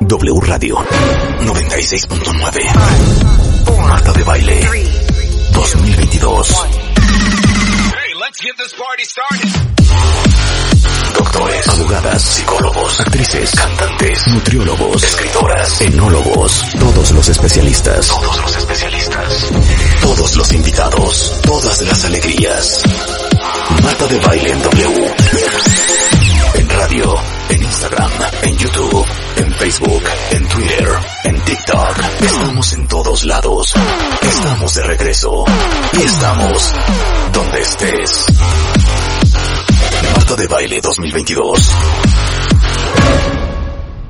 W Radio 96.9 Marta de Baile 2022 Doctores, abogadas, psicólogos, actrices, cantantes, nutriólogos, escritoras, enólogos, todos los especialistas, todos los especialistas, todos los invitados, todas las alegrías. Marta de Baile en W. En radio, en Instagram, en YouTube, en Facebook, en Twitter, en TikTok. Estamos en todos lados. Estamos de regreso. Y estamos donde estés. Marta de Baile 2022.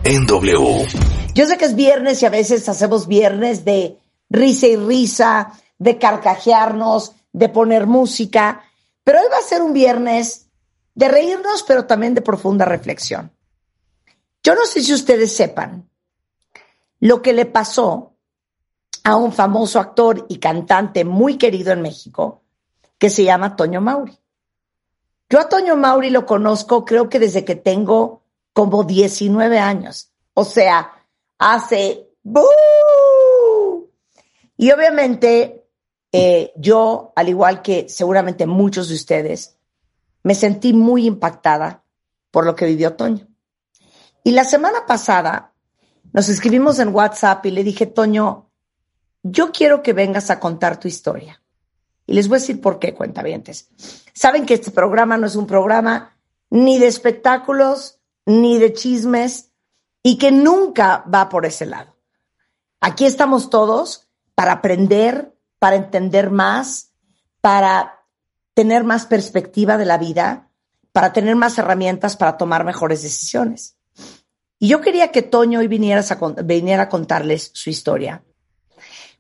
En W. Yo sé que es viernes y a veces hacemos viernes de risa y risa, de carcajearnos, de poner música, pero hoy va a ser un viernes de reírnos, pero también de profunda reflexión. Yo no sé si ustedes sepan lo que le pasó a un famoso actor y cantante muy querido en México que se llama Toño Mauri. Yo a Toño Mauri lo conozco creo que desde que tengo como 19 años. O sea, hace... Y obviamente eh, yo, al igual que seguramente muchos de ustedes, me sentí muy impactada por lo que vivió Toño. Y la semana pasada nos escribimos en WhatsApp y le dije, Toño, yo quiero que vengas a contar tu historia. Y les voy a decir por qué, cuentavientes. Saben que este programa no es un programa ni de espectáculos, ni de chismes, y que nunca va por ese lado. Aquí estamos todos para aprender, para entender más, para tener más perspectiva de la vida, para tener más herramientas para tomar mejores decisiones. Y yo quería que Toño hoy viniera a contarles su historia.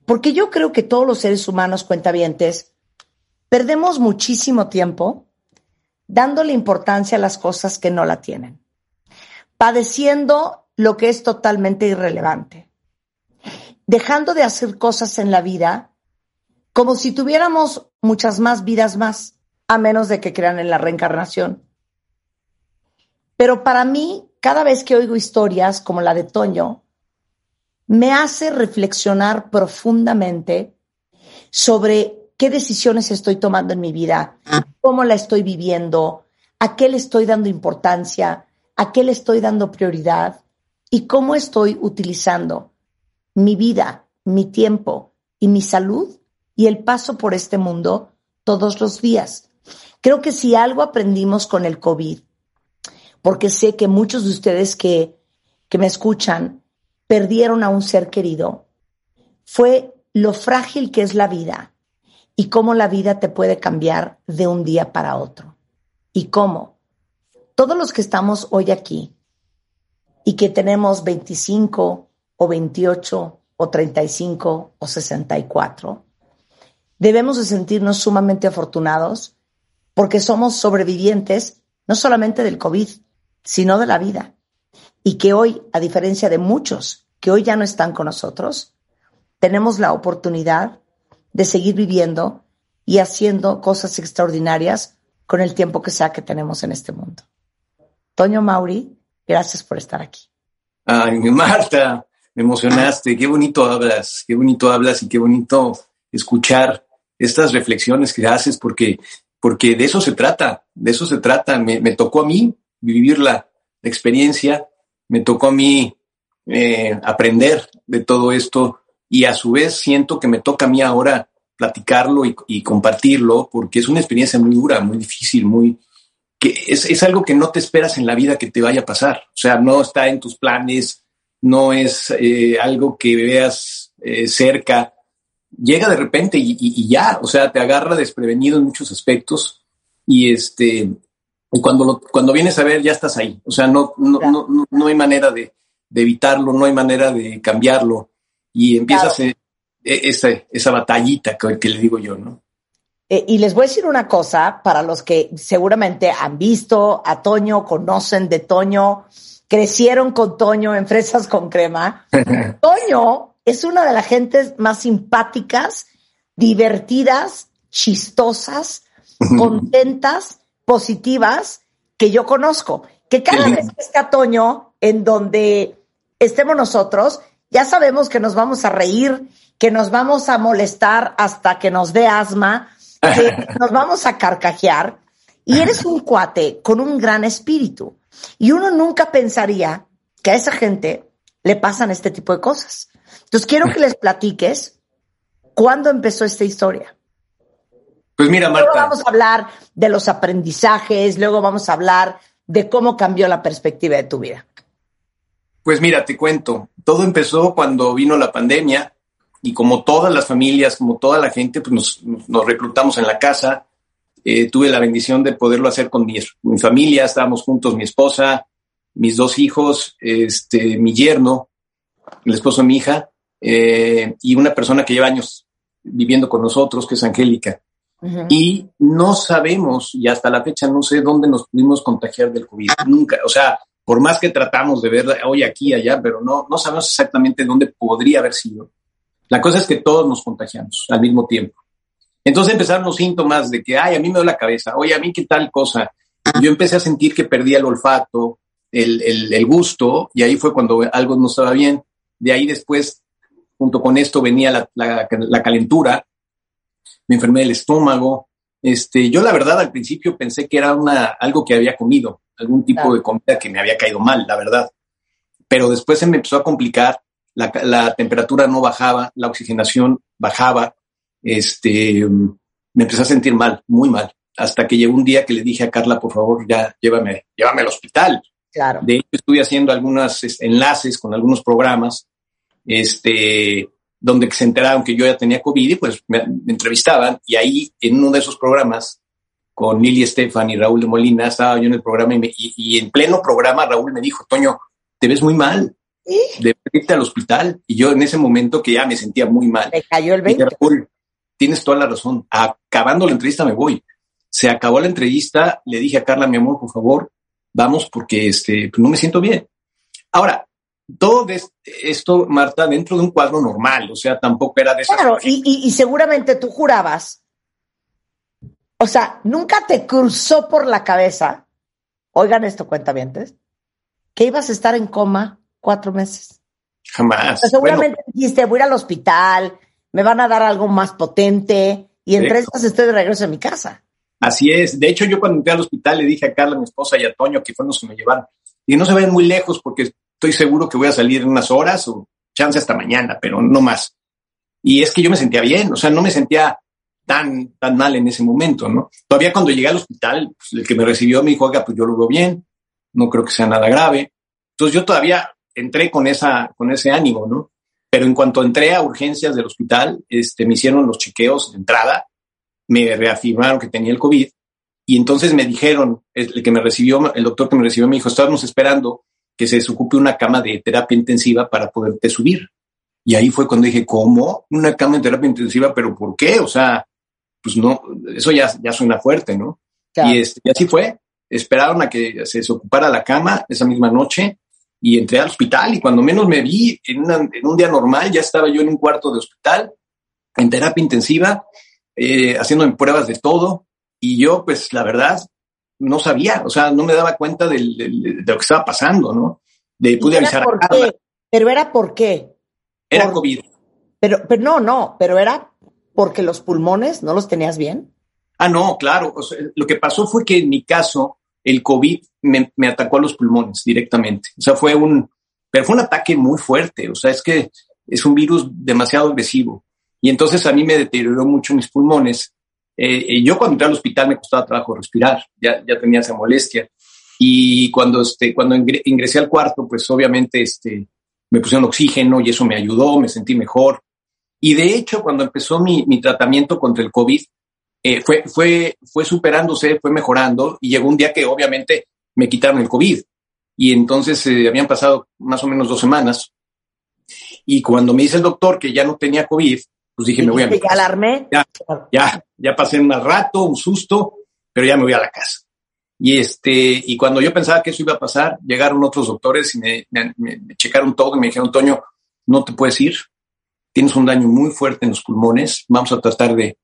Porque yo creo que todos los seres humanos cuentavientes perdemos muchísimo tiempo dándole importancia a las cosas que no la tienen, padeciendo lo que es totalmente irrelevante, dejando de hacer cosas en la vida como si tuviéramos muchas más vidas más, a menos de que crean en la reencarnación. Pero para mí, cada vez que oigo historias como la de Toño, me hace reflexionar profundamente sobre qué decisiones estoy tomando en mi vida, cómo la estoy viviendo, a qué le estoy dando importancia, a qué le estoy dando prioridad y cómo estoy utilizando mi vida, mi tiempo y mi salud y el paso por este mundo todos los días. Creo que si algo aprendimos con el COVID, porque sé que muchos de ustedes que, que me escuchan perdieron a un ser querido, fue lo frágil que es la vida y cómo la vida te puede cambiar de un día para otro. Y cómo todos los que estamos hoy aquí y que tenemos 25 o 28 o 35 o 64, debemos de sentirnos sumamente afortunados porque somos sobrevivientes no solamente del COVID, sino de la vida. Y que hoy, a diferencia de muchos que hoy ya no están con nosotros, tenemos la oportunidad de seguir viviendo y haciendo cosas extraordinarias con el tiempo que sea que tenemos en este mundo. Toño Mauri, gracias por estar aquí. Ay, Marta, me emocionaste, qué bonito hablas, qué bonito hablas y qué bonito escuchar estas reflexiones que haces, porque, porque de eso se trata, de eso se trata. Me, tocó a mí vivir la, experiencia, me tocó a mí eh, aprender de todo esto y a su vez siento que me toca a mí ahora platicarlo y, compartirlo, porque es una experiencia muy dura, muy difícil, muy que es, es, algo que no te esperas en la vida que te vaya a pasar. O sea, no está en tus planes, no es eh, algo que veas eh, cerca llega de repente y, ya, o sea, te agarra desprevenido en muchos aspectos y este, cuando, cuando vienes a ver ya estás ahí, o sea, no, no, no, no, hay manera de, evitarlo, no hay manera de cambiarlo y empiezas e, esa, esa batallita que, que le digo yo, ¿no? Eh, y les voy a decir una cosa para los que seguramente han visto a Toño, conocen de Toño, crecieron con Toño en fresas con crema. Toño es una de las gentes más simpáticas, divertidas, chistosas, contentas, positivas que yo conozco. Que cada vez que está Toño, en donde estemos nosotros, ya sabemos que nos vamos a reír, que nos vamos a molestar hasta que nos dé asma, que nos vamos a carcajear. Y eres un cuate con un gran espíritu. Y uno nunca pensaría que a esa gente le pasan este tipo de cosas. Entonces quiero que les platiques cuándo empezó esta historia. Pues mira, Marta. Luego vamos a hablar de los aprendizajes, luego vamos a hablar de cómo cambió la perspectiva de tu vida. Pues mira, te cuento. Todo empezó cuando vino la pandemia y como todas las familias, como toda la gente, pues nos, reclutamos en la casa. Eh, tuve la bendición de poderlo hacer con mi, mi, familia, estábamos juntos, mi esposa, mis dos hijos, este, mi yerno, el esposo de mi hija, eh, y una persona que lleva años viviendo con nosotros, que es Angélica. Y no sabemos, y hasta la fecha no sé dónde nos pudimos contagiar del COVID. Nunca, o sea, por más que tratamos de ver hoy aquí, allá, pero no, no sabemos exactamente dónde podría haber sido. La cosa es que todos nos contagiamos al mismo tiempo. Entonces empezaron los síntomas de que, ay, a mí me duele la cabeza, oye, a mí qué tal cosa. Yo empecé a sentir que perdía el olfato, el, el, el gusto, y ahí fue cuando algo no estaba bien. De ahí después junto con esto venía la, la, calentura, me enfermé del estómago. Este, yo la verdad al principio pensé que era una, algo que había comido, algún tipo de comida que me había caído mal, la verdad. Pero después se me empezó a complicar, la, la temperatura no bajaba, la oxigenación bajaba, este, me empecé a sentir mal, muy mal, hasta que llegó un día que le dije a Carla, por favor, ya llévame, llévame al hospital. Claro. De hecho, estuve haciendo algunos enlaces con algunos programas este, donde se enteraron que yo ya tenía COVID y pues me, entrevistaban y ahí en uno de esos programas con Lili Estefan y Raúl de Molina estaba yo en el programa y, en pleno programa Raúl me dijo, Toño, te ves muy mal, de irte al hospital y yo en ese momento que ya me sentía muy mal. Me cayó el 20. Raúl, tienes toda la razón, acabando la entrevista me voy. Se acabó la entrevista, le dije a Carla, mi amor, por favor, vamos porque este, pues, no me siento bien. Ahora, todo esto, Marta, dentro de un cuadro normal, o sea, tampoco era de Claro, y, seguramente tú jurabas, o sea, nunca te cruzó por la cabeza, oigan esto, cuentavientes, que ibas a estar en coma cuatro meses. Jamás. seguramente dijiste, voy al hospital, me van a dar algo más potente, y en tres meses estoy de regreso a mi casa. Así es. De hecho, yo cuando entré al hospital le dije a Carla, mi esposa, y a Toño, que fueron los que me llevaron, y no se vayan muy lejos porque estoy seguro que voy a salir en unas horas o chance hasta mañana, pero no más. Y es que yo me sentía bien, o sea, no me sentía tan, tan mal en ese momento, ¿no? Todavía cuando llegué al hospital, pues, el que me recibió me dijo, oiga, pues yo lo veo bien, no creo que sea nada grave. Entonces yo todavía entré con esa, con ese ánimo, ¿no? Pero en cuanto entré a urgencias del hospital, este, me hicieron los chequeos de entrada, me reafirmaron que tenía el COVID y entonces me dijeron, el que me recibió, el doctor que me recibió me dijo, estábamos esperando que se desocupe una cama de terapia intensiva para poderte subir. Y ahí fue cuando dije, ¿cómo? Una cama de terapia intensiva, pero ¿por qué? O sea, pues no, eso ya, ya suena fuerte, ¿no? Y, este, y así fue. Esperaron a que se desocupara la cama esa misma noche y entré al hospital y cuando menos me vi en, en un día normal ya estaba yo en un cuarto de hospital en terapia intensiva, eh, haciendo pruebas de todo y yo pues la verdad no sabía, o sea, no me daba cuenta de lo que estaba pasando, ¿no? De pude avisar por qué? Pero era por qué. Era COVID. Pero, pero no, no, pero era porque los pulmones no los tenías bien. Ah, no, claro. lo que pasó fue que en mi caso, el COVID me, me, atacó a los pulmones directamente. O sea, fue un, pero fue un ataque muy fuerte. O sea, es que es un virus demasiado agresivo. Y entonces a mí me deterioró mucho mis pulmones eh, yo cuando entré al hospital me costaba trabajo respirar, ya, ya tenía esa molestia. Y cuando, este, cuando ingresé al cuarto, pues obviamente este, me pusieron oxígeno y eso me ayudó, me sentí mejor. Y de hecho, cuando empezó mi, mi tratamiento contra el COVID, eh, fue, fue, fue superándose, fue mejorando y llegó un día que obviamente me quitaron el COVID. Y entonces eh, habían pasado más o menos dos semanas. Y cuando me dice el doctor que ya no tenía COVID, pues dije, me voy a mi casa. alarmé? Ya, ya, ya pasé un rato, un susto, pero ya me voy a la casa. Y este, y cuando yo pensaba que eso iba a pasar, llegaron otros doctores y me, me, checaron todo y me dijeron, Toño, no te puedes ir. tienes un daño muy fuerte en los pulmones, vamos a tratar de,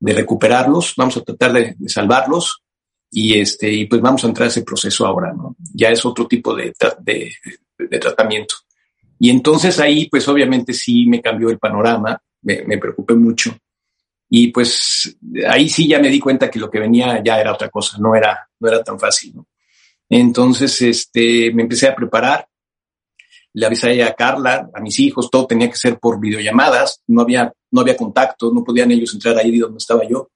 de recuperarlos, vamos a tratar de, de, salvarlos y este, y pues vamos a entrar a ese proceso ahora, ¿no? Ya es otro tipo de, de, de tratamiento. Y entonces ahí, pues obviamente sí me cambió el panorama, me, me, preocupé mucho. Y pues ahí sí ya me di cuenta que lo que venía ya era otra cosa, no era, no era tan fácil. ¿no? Entonces, este, me empecé a preparar, le avisé a Carla, a mis hijos, todo tenía que ser por videollamadas, no había, no había contacto, no podían ellos entrar ahí donde estaba yo.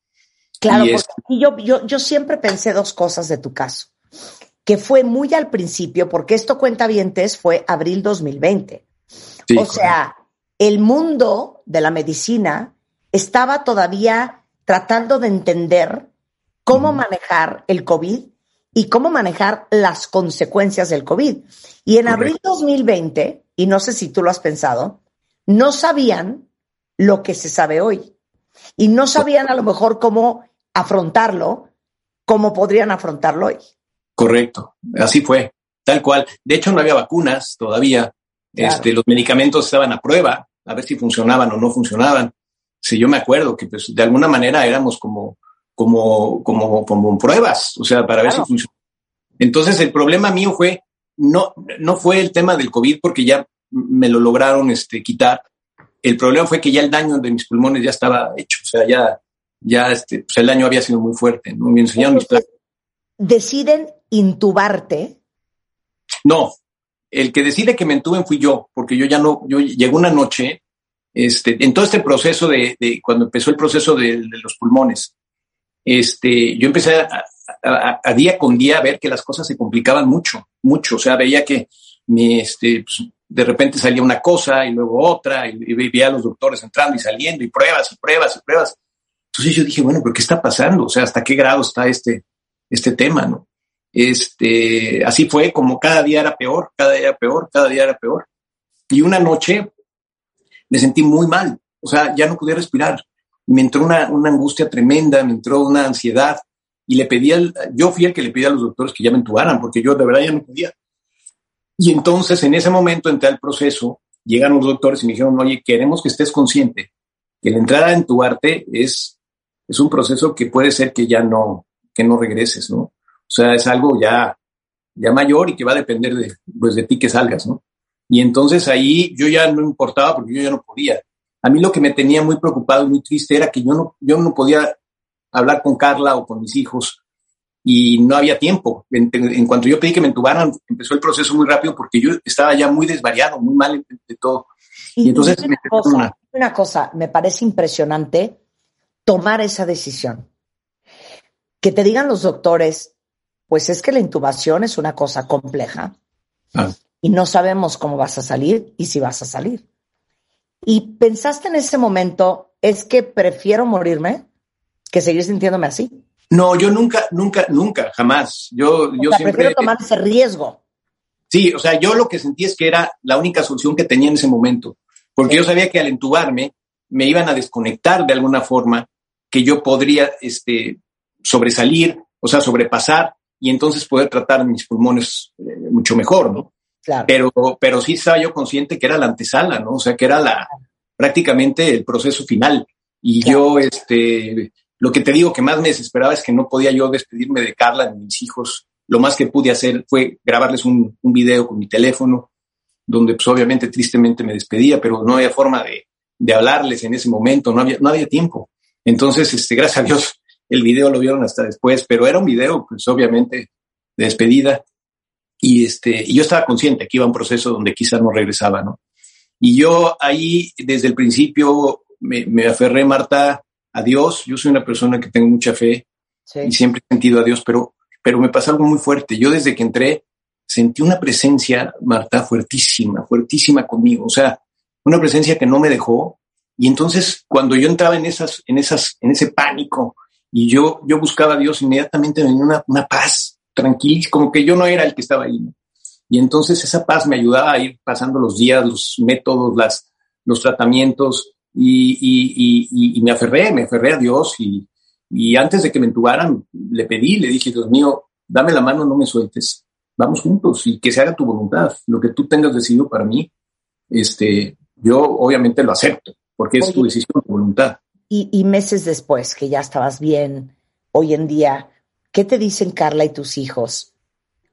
Claro, y porque yo, yo, yo siempre pensé dos cosas de tu caso, que fue muy al principio, porque esto cuenta vientes fue abril 2020. Sí, o sea, el mundo de la medicina estaba todavía tratando de entender cómo manejar el COVID y cómo manejar las consecuencias del COVID. Y en Correcto. abril 2020, y no sé si tú lo has pensado, no sabían lo que se sabe hoy. Y no sabían a lo mejor cómo afrontarlo, como podrían afrontarlo hoy. Correcto, así fue, tal cual. De hecho, no había vacunas todavía. Claro. Este, los medicamentos estaban a prueba, a ver si funcionaban o no funcionaban. Si yo me acuerdo que pues, de alguna manera éramos como como, como, como pruebas, o sea, para ver si funciona. Entonces, el problema mío fue, no, no fue el tema del COVID porque ya me lo lograron este, quitar. El problema fue que ya el daño de mis pulmones ya estaba hecho, o sea, ya, ya este, pues el daño había sido muy fuerte, ¿no? Me enseñaron mis ¿Deciden intubarte? No, el que decide que me entuben fui yo, porque yo ya no, yo llegó una noche, este, en todo este proceso de, de cuando empezó el proceso de, los pulmones, este, yo empecé a, día con día a ver que las cosas se complicaban mucho, mucho. O sea, veía que mi, este, pues, de repente salía una cosa y luego otra, y, y, veía a los doctores entrando y saliendo, y pruebas y pruebas y pruebas. Entonces yo dije, bueno, pero ¿qué está pasando? O sea, ¿hasta qué grado está este, este tema, no? Este, así fue como cada día era peor, cada día era peor, cada día era peor. Y una noche me sentí muy mal, o sea, ya no podía respirar me entró una, angustia tremenda, me entró una ansiedad y le pedí al, yo fui el que le pedí a los doctores que ya me entubaran porque yo de verdad ya no podía. Y entonces en ese momento entré al proceso, llegan los doctores y me dijeron, oye, queremos que estés consciente que la entrada a entubarte es, es un proceso que puede ser que ya no, que no regreses, ¿no? O sea, es algo ya, ya mayor y que va a depender de, pues, de ti que salgas, ¿no? Y entonces ahí yo ya no importaba porque yo ya no podía a mí lo que me tenía muy preocupado y muy triste era que yo no, yo no podía hablar con Carla o con mis hijos y no había tiempo. En, en, cuanto yo pedí que me entubaran, empezó el proceso muy rápido porque yo estaba ya muy desvariado, muy mal de todo. Y, y entonces una cosa, una... una cosa, me parece impresionante tomar esa decisión. Que te digan los doctores, pues es que la intubación es una cosa compleja ah. y no sabemos cómo vas a salir y si vas a salir. Y pensaste en ese momento, es que prefiero morirme que seguir sintiéndome así. No, yo nunca, nunca, nunca, jamás. Yo, o yo sea, siempre. Prefiero tomar ese riesgo. Sí, o sea, yo lo que sentí es que era la única solución que tenía en ese momento, porque sí. yo sabía que al entubarme me iban a desconectar de alguna forma, que yo podría este, sobresalir, o sea, sobrepasar y entonces poder tratar mis pulmones eh, mucho mejor, ¿no? Claro. Pero, pero sí estaba yo consciente que era la antesala, ¿no? O sea, que era la, prácticamente el proceso final. Y claro. yo, este, lo que te digo que más me desesperaba es que no podía yo despedirme de Carla, de mis hijos. Lo más que pude hacer fue grabarles un, un video con mi teléfono, donde pues obviamente tristemente me despedía, pero no había forma de, de hablarles en ese momento, no había, no había tiempo. Entonces, este, gracias a Dios, el video lo vieron hasta después, pero era un video, pues obviamente, de despedida. Y, este, y yo estaba consciente que iba a un proceso donde quizá no regresaba, ¿no? Y yo ahí, desde el principio, me, me aferré, Marta, a Dios. Yo soy una persona que tengo mucha fe sí. y siempre he sentido a Dios, pero, pero me pasa algo muy fuerte. Yo desde que entré sentí una presencia, Marta, fuertísima, fuertísima conmigo. O sea, una presencia que no me dejó. Y entonces, cuando yo entraba en esas, en esas, en ese pánico y yo, yo buscaba a Dios, inmediatamente venía una, una paz, tranquilo, como que yo no era el que estaba ahí. ¿no? Y entonces esa paz me ayudaba a ir pasando los días, los métodos, las, los tratamientos y, y, y, y me aferré, me aferré a Dios y, y antes de que me entubaran le pedí, le dije, Dios mío, dame la mano, no me sueltes, vamos juntos y que se haga tu voluntad, lo que tú tengas decidido para mí, este, yo obviamente lo acepto, porque es tu decisión, tu voluntad. Y, y, meses después, que ya estabas bien, hoy en día, ¿qué te dicen Carla y tus hijos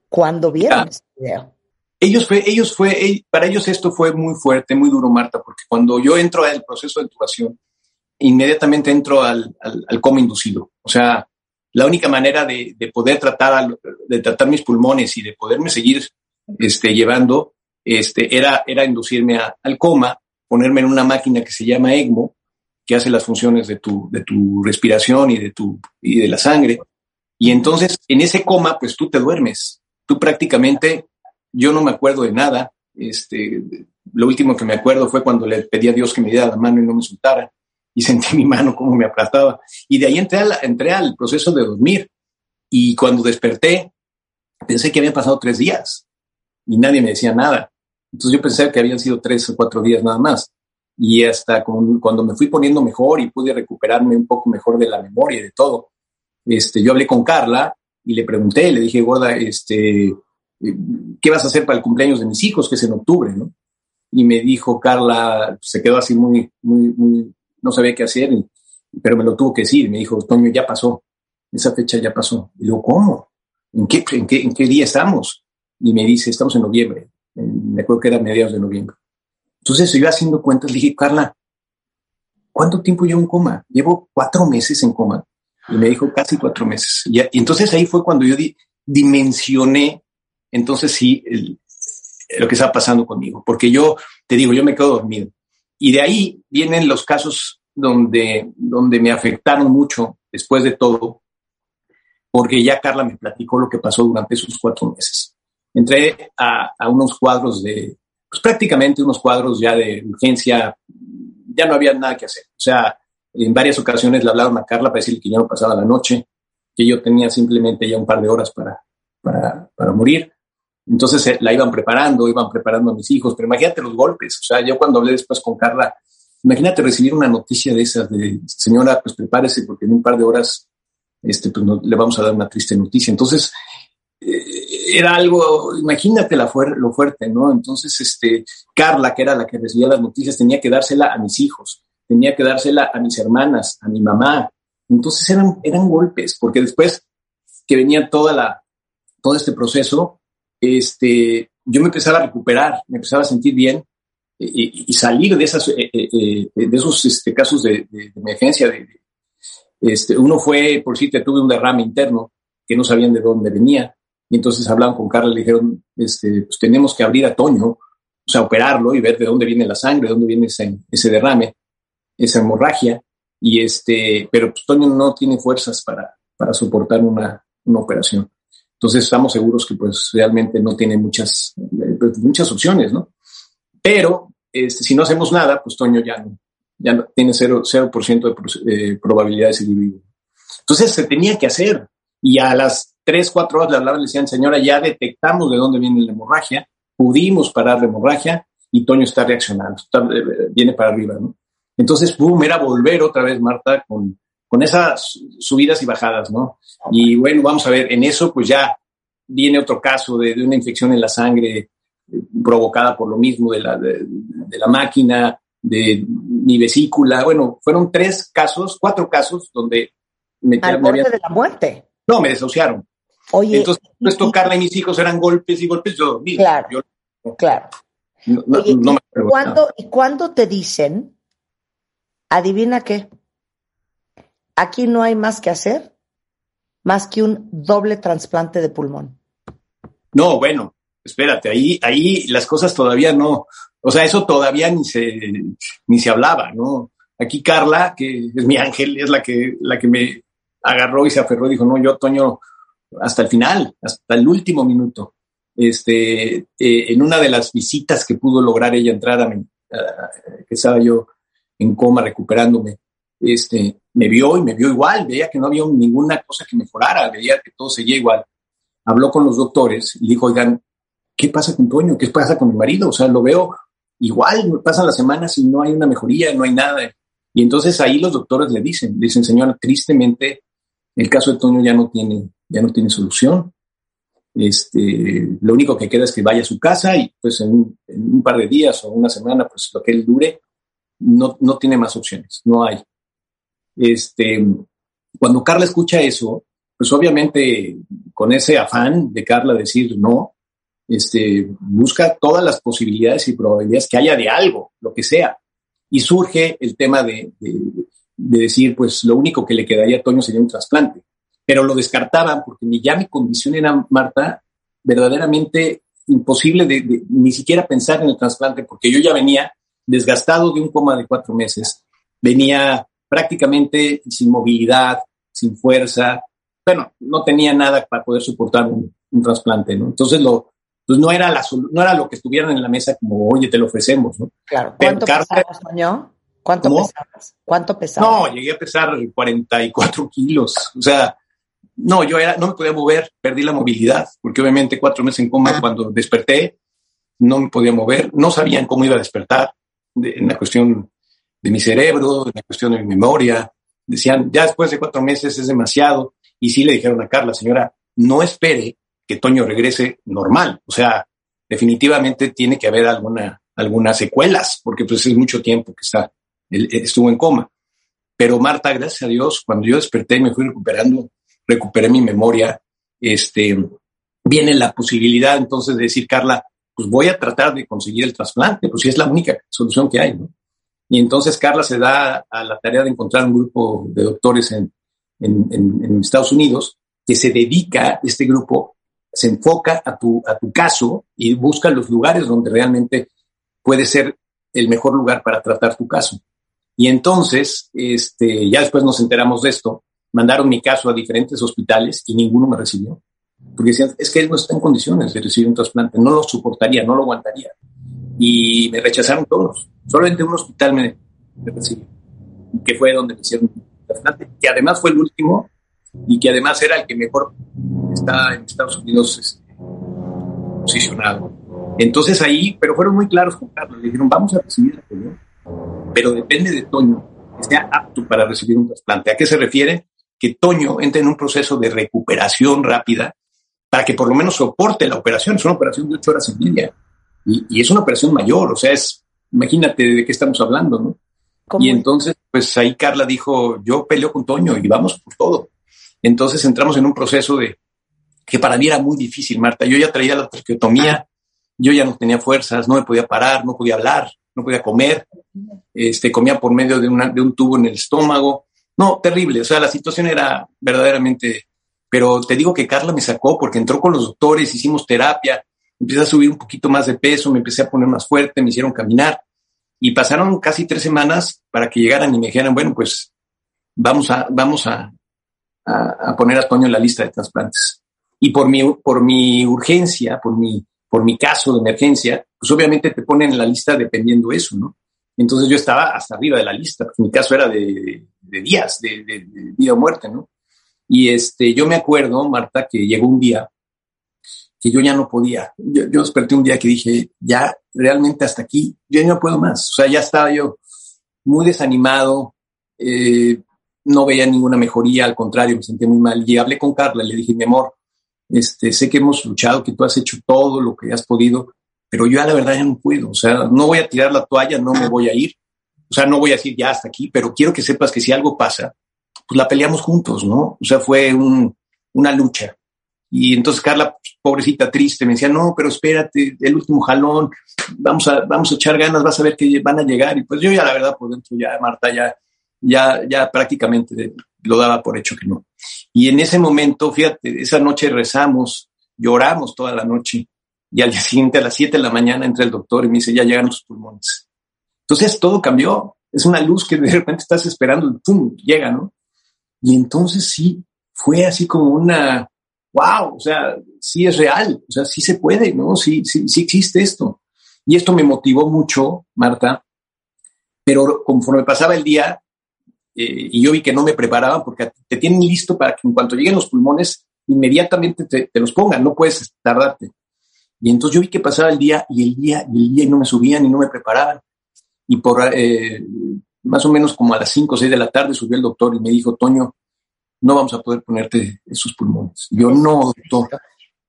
cuando vieron este video? Ellos fue, ellos fue, para ellos esto fue muy fuerte, muy duro, Marta, porque cuando yo entro al proceso de intubación, inmediatamente entro al, al, coma inducido. O sea, la única manera de, de poder tratar, de tratar mis pulmones y de poderme seguir este, llevando, este, era, era inducirme al coma, ponerme en una máquina que se llama ECMO, que hace las funciones de tu, de tu respiración y de, tu, y de la sangre. Y entonces, en ese coma, pues tú te duermes. Tú prácticamente yo no me acuerdo de nada. Este, lo último que me acuerdo fue cuando le pedí a Dios que me diera la mano y no me soltara. Y sentí mi mano como me apretaba. Y de ahí entré, entré al proceso de dormir. Y cuando desperté, pensé que habían pasado tres días y nadie me decía nada. Entonces yo pensé que habían sido tres o cuatro días nada más. Y hasta cuando me fui poniendo mejor y pude recuperarme un poco mejor de la memoria y de todo, este, yo hablé con Carla y le pregunté, le dije, gorda, este, ¿qué vas a hacer para el cumpleaños de mis hijos, que es en octubre, ¿no? Y me dijo Carla, se quedó así muy, muy, muy, no sabía qué hacer, pero me lo tuvo que decir. Me dijo, Toño, ya pasó, esa fecha ya pasó. Y digo, ¿cómo? ¿En qué, en qué, en qué día estamos? Y me dice, estamos en noviembre. Me acuerdo que era mediados de noviembre. Entonces yo haciendo cuentas, dije, Carla, ¿cuánto tiempo llevo en coma? Llevo cuatro meses en coma. Y me dijo, casi cuatro meses. Y, entonces ahí fue cuando yo dimensioné entonces sí, lo que está pasando conmigo, porque yo te digo, yo me quedo dormido. Y de ahí vienen los casos donde, donde me afectaron mucho después de todo, porque ya Carla me platicó lo que pasó durante esos cuatro meses. Entré a, a unos cuadros de, pues prácticamente unos cuadros ya de urgencia, ya no había nada que hacer. O sea, en varias ocasiones le hablaron a Carla para decirle que ya no pasaba la noche, que yo tenía simplemente ya un par de horas para, para, para morir. Entonces eh, la iban preparando, iban preparando a mis hijos, pero imagínate los golpes. O sea, yo cuando hablé después con Carla, imagínate recibir una noticia de esas, de señora, pues prepárese porque en un par de horas este, pues, le vamos a dar una triste noticia. Entonces, era algo, imagínate la lo fuerte, ¿no? Entonces, este, Carla, que era la que recibía las noticias, tenía que dársela a mis hijos, tenía que dársela a mis hermanas, a mi mamá. Entonces eran, eran golpes, porque después que venía toda la, todo este proceso, este, yo me empezaba a recuperar, me empezaba a sentir bien y, salir de, esas, eh, eh, eh, de esos este, casos de, emergencia. De, este, uno fue, por si te tuve un derrame interno que no sabían de dónde venía. Y entonces hablaban con Carla y le dijeron, este, pues tenemos que abrir a Toño, o sea, operarlo y ver de dónde viene la sangre, de dónde viene ese, ese derrame, esa hemorragia. Y este, pero pues, Toño no tiene fuerzas para, para soportar una, una operación. Entonces estamos seguros que pues realmente no tiene muchas, eh, muchas opciones, ¿no? Pero este, si no hacemos nada, pues Toño ya no, ya no, tiene 0%, 0 de probabilidades de vivir. Entonces se tenía que hacer. Y a las 3, 4 horas le hablaban y le decían, señora, ya detectamos de dónde viene la hemorragia, pudimos parar la hemorragia y Toño está reaccionando, eh, viene para arriba, ¿no? Entonces, boom, era volver otra vez, Marta, con, con esas subidas y bajadas, ¿no? Y bueno, vamos a ver, en eso pues ya viene otro caso de, una infección en la sangre eh, provocada por lo mismo de la, de, la máquina, de mi vesícula. Bueno, fueron tres casos, cuatro casos donde me, Al borde de la muerte. No, me desahuciaron. Oye, Entonces, pues tocarle a mis hijos eran golpes y golpes. Yo dormí. Claro, claro. ¿Y cuándo te dicen, adivina qué? Aquí no hay más que hacer más que un doble trasplante de pulmón. No, bueno, espérate, ahí, ahí las cosas todavía no, o sea, eso todavía ni se, ni se hablaba, ¿no? Aquí Carla, que es mi ángel, es la que, la que me agarró y se aferró y dijo, no, yo, Toño, hasta el final, hasta el último minuto. Este, eh, en una de las visitas que pudo lograr ella entrar a que estaba yo en coma recuperándome, este, me vio y me vio igual, veía que no había ninguna cosa que mejorara, veía que todo seguía igual. Habló con los doctores y dijo, oigan, ¿qué pasa con Toño? ¿Qué pasa con mi marido? O sea, lo veo igual, pasan las semanas y no hay una mejoría, no hay nada. Y entonces ahí los doctores le dicen, le dicen, señora, tristemente el caso de Toño ya no tiene, ya no tiene solución. Este, lo único que queda es que vaya a su casa y pues en, un par de días o una semana, pues lo que él dure, no, no tiene más opciones, no hay. Este, cuando Carla escucha eso, pues obviamente con ese afán de Carla decir no, este, busca todas las posibilidades y probabilidades que haya de algo, lo que sea. Y surge el tema de, decir, pues lo único que le quedaría a Toño sería un trasplante. Pero lo descartaban porque ya mi condición era, Marta, verdaderamente imposible de, ni siquiera pensar en el trasplante, porque yo ya venía desgastado de un coma de cuatro meses, venía prácticamente sin movilidad, sin fuerza, bueno, no tenía nada para poder soportar un, trasplante, ¿no? Entonces lo, pues no era la, no era lo que estuvieran en la mesa como, oye, te lo ofrecemos, ¿no? Claro. ¿Cuánto pesabas, ¿Cuánto pesabas? ¿Cuánto pesabas? No, llegué a pesar 44 kilos. O sea, no, yo era, no me podía mover, perdí la movilidad, porque obviamente cuatro meses en coma, cuando desperté, no me podía mover, no sabían cómo iba a despertar, en la cuestión de mi cerebro, en la cuestión de mi memoria. Decían, ya después de cuatro meses es demasiado. Y sí le dijeron a Carla, señora, no espere que Toño regrese normal. O sea, definitivamente tiene que haber alguna, algunas secuelas, porque pues es mucho tiempo que está, él, estuvo en coma. Pero Marta, gracias a Dios, cuando yo desperté y me fui recuperando, recuperé mi memoria, este, viene la posibilidad entonces de decir, Carla, pues voy a tratar de conseguir el trasplante, pues si es la única solución que hay. Y entonces Carla se da a la tarea de encontrar un grupo de doctores en, en, Estados Unidos que se dedica, este grupo se enfoca a tu, a tu caso y busca los lugares donde realmente puede ser el mejor lugar para tratar tu caso. Y entonces, este, ya después nos enteramos de esto, mandaron mi caso a diferentes hospitales y ninguno me recibió. Porque decían, es que él no está en condiciones de recibir un trasplante, no lo soportaría, no lo aguantaría. Y me rechazaron todos. Solamente un hospital me, me recibió, que fue donde me hicieron que además fue el último y que además era el que mejor está en Estados Unidos este, posicionado. Entonces ahí, pero fueron muy claros con Carlos, le dijeron, vamos a recibir a Toño, pero depende de Toño que sea apto para recibir un trasplante. ¿A qué se refiere? Que Toño entre en un proceso de recuperación rápida para que por lo menos soporte la operación. Es una operación de ocho horas y media y, y es una operación mayor, o sea, es, imagínate de qué estamos hablando, ¿no? Y entonces, pues ahí Carla dijo, yo peleo con Toño y vamos por todo. Entonces entramos en un proceso de que para mí era muy difícil, Marta. Yo ya traía la traqueotomía, yo ya no tenía fuerzas, no me podía parar, no podía hablar, no podía comer, este, comía por medio de, una, de un tubo en el estómago. No, terrible. O sea, la situación era verdaderamente... Pero te digo que Carla me sacó porque entró con los doctores, hicimos terapia, empecé a subir un poquito más de peso, me empecé a poner más fuerte, me hicieron caminar. Y pasaron casi tres semanas para que llegaran y me dijeran, bueno, pues vamos a, vamos a, a, poner a Toño en la lista de trasplantes. Y por mi, por mi urgencia, por mi, por mi caso de emergencia, pues obviamente te ponen en la lista dependiendo eso, ¿no? Entonces yo estaba hasta arriba de la lista, mi caso era de, de días, de, de, de, vida o muerte, ¿no? Y este, yo me acuerdo, Marta, que llegó un día que yo ya no podía. Yo, desperté un día que dije, ya realmente hasta aquí, yo no puedo más. O sea, ya estaba yo muy desanimado, eh, no veía ninguna mejoría, al contrario, me sentía muy mal. Y hablé con Carla, le dije, mi amor, este, sé que hemos luchado, que tú has hecho todo lo que has podido, pero yo a la verdad ya no puedo. O sea, no voy a tirar la toalla, no me voy a ir. O sea, no voy a decir ya hasta aquí, pero quiero que sepas que si algo pasa, pues la peleamos juntos, ¿no? O sea, fue un, una lucha. Y entonces Carla, pobrecita, triste, me decía, no, pero espérate, el último jalón, vamos a, vamos a echar ganas, vas a ver que van a llegar. Y pues yo ya, la verdad, por dentro ya, Marta, ya, ya, ya prácticamente lo daba por hecho que no. Y en ese momento, fíjate, esa noche rezamos, lloramos toda la noche. Y al día siguiente, a las 7 de la mañana, entra el doctor y me dice, ya llegan los pulmones. Entonces todo cambió. Es una luz que de repente estás esperando ¡pum! llega, ¿no? Y entonces sí, fue así como una, wow, o sea, sí es real, o sea, sí se puede, ¿no? Sí, sí, sí existe esto. Y esto me motivó mucho, Marta, pero conforme pasaba el día eh, y yo vi que no me preparaban porque te tienen listo para que en cuanto lleguen los pulmones, inmediatamente te, los pongan, no puedes tardarte. Y entonces yo vi que pasaba el día y el día y el día y no me subían y no me preparaban. Y por eh, más o menos como a las 5 o 6 de la tarde subió el doctor y me dijo, Toño, no vamos a poder ponerte esos pulmones. Yo no, doctor.